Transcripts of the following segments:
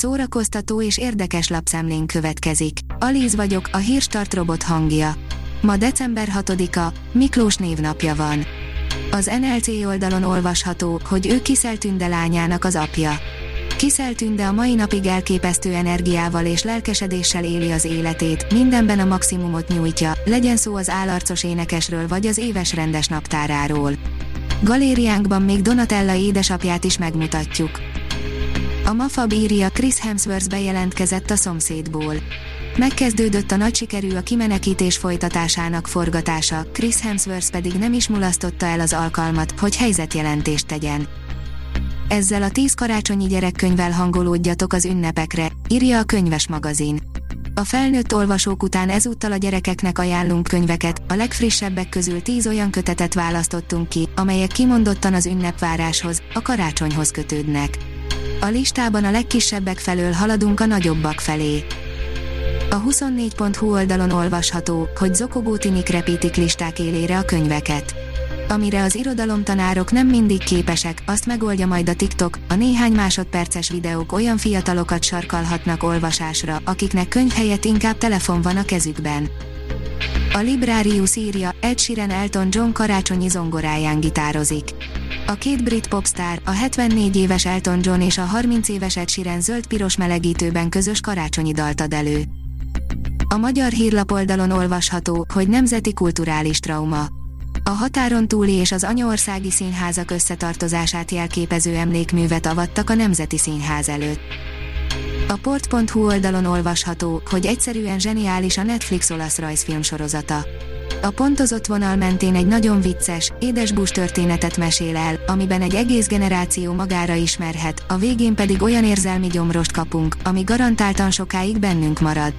szórakoztató és érdekes lapszemlén következik. Alíz vagyok, a hírstart robot hangja. Ma december 6-a, Miklós névnapja van. Az NLC oldalon olvasható, hogy ő Kiszel lányának az apja. Kiszel Tünde a mai napig elképesztő energiával és lelkesedéssel éli az életét, mindenben a maximumot nyújtja, legyen szó az állarcos énekesről vagy az éves rendes naptáráról. Galériánkban még Donatella édesapját is megmutatjuk. A Mafab írja Chris Hemsworth bejelentkezett a szomszédból. Megkezdődött a nagy sikerű a kimenekítés folytatásának forgatása, Chris Hemsworth pedig nem is mulasztotta el az alkalmat, hogy helyzetjelentést tegyen. Ezzel a tíz karácsonyi gyerekkönyvvel hangolódjatok az ünnepekre, írja a könyves magazin. A felnőtt olvasók után ezúttal a gyerekeknek ajánlunk könyveket, a legfrissebbek közül tíz olyan kötetet választottunk ki, amelyek kimondottan az ünnepváráshoz, a karácsonyhoz kötődnek. A listában a legkisebbek felől haladunk a nagyobbak felé. A 24.hu oldalon olvasható, hogy zokogó tinik repítik listák élére a könyveket. Amire az irodalomtanárok nem mindig képesek, azt megoldja majd a TikTok, a néhány másodperces videók olyan fiatalokat sarkalhatnak olvasásra, akiknek könyv helyett inkább telefon van a kezükben. A Librarius írja, Ed Sheeran Elton John karácsonyi zongoráján gitározik. A két brit popstar, a 74 éves Elton John és a 30 éves Ed Sheeran zöld-piros melegítőben közös karácsonyi dalt ad elő. A magyar hírlap oldalon olvasható, hogy nemzeti kulturális trauma. A határon túli és az anyaországi színházak összetartozását jelképező emlékművet avattak a Nemzeti Színház előtt. A port.hu oldalon olvasható, hogy egyszerűen zseniális a Netflix olasz rajzfilm sorozata. A pontozott vonal mentén egy nagyon vicces, édesbús történetet mesél el, amiben egy egész generáció magára ismerhet, a végén pedig olyan érzelmi gyomrost kapunk, ami garantáltan sokáig bennünk marad.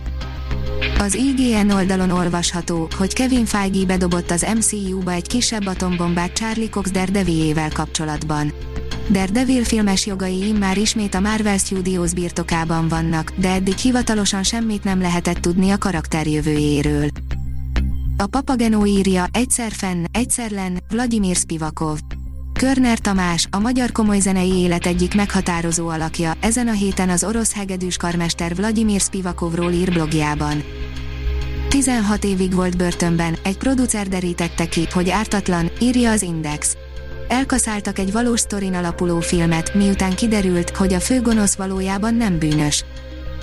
Az IGN oldalon olvasható, hogy Kevin Feige bedobott az MCU-ba egy kisebb atombombát Charlie Cox Daredevil-ével kapcsolatban. Daredevil filmes jogai immár ismét a Marvel Studios birtokában vannak, de eddig hivatalosan semmit nem lehetett tudni a karakter jövőjéről. A Papageno írja, egyszer fenn, egyszer len, Vladimir Spivakov. Körner Tamás, a magyar komoly zenei élet egyik meghatározó alakja, ezen a héten az orosz hegedűs karmester Vladimir Spivakovról ír blogjában. 16 évig volt börtönben, egy producer derítette ki, hogy ártatlan, írja az Index. Elkaszáltak egy valós sztorin alapuló filmet, miután kiderült, hogy a főgonosz valójában nem bűnös.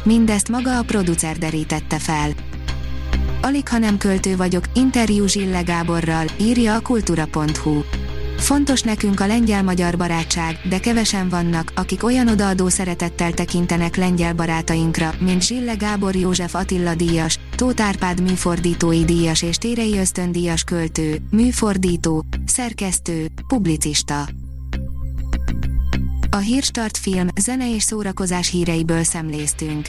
Mindezt maga a producer derítette fel. Alig ha nem költő vagyok, interjú Zsille Gáborral, írja a kultura.hu. Fontos nekünk a lengyel-magyar barátság, de kevesen vannak, akik olyan odaadó szeretettel tekintenek lengyel barátainkra, mint Zsille Gábor József Attila díjas, Tóth Árpád műfordítói díjas és Térei ösztöndíjas költő, műfordító, szerkesztő, publicista. A Hírstart film, zene és szórakozás híreiből szemléztünk.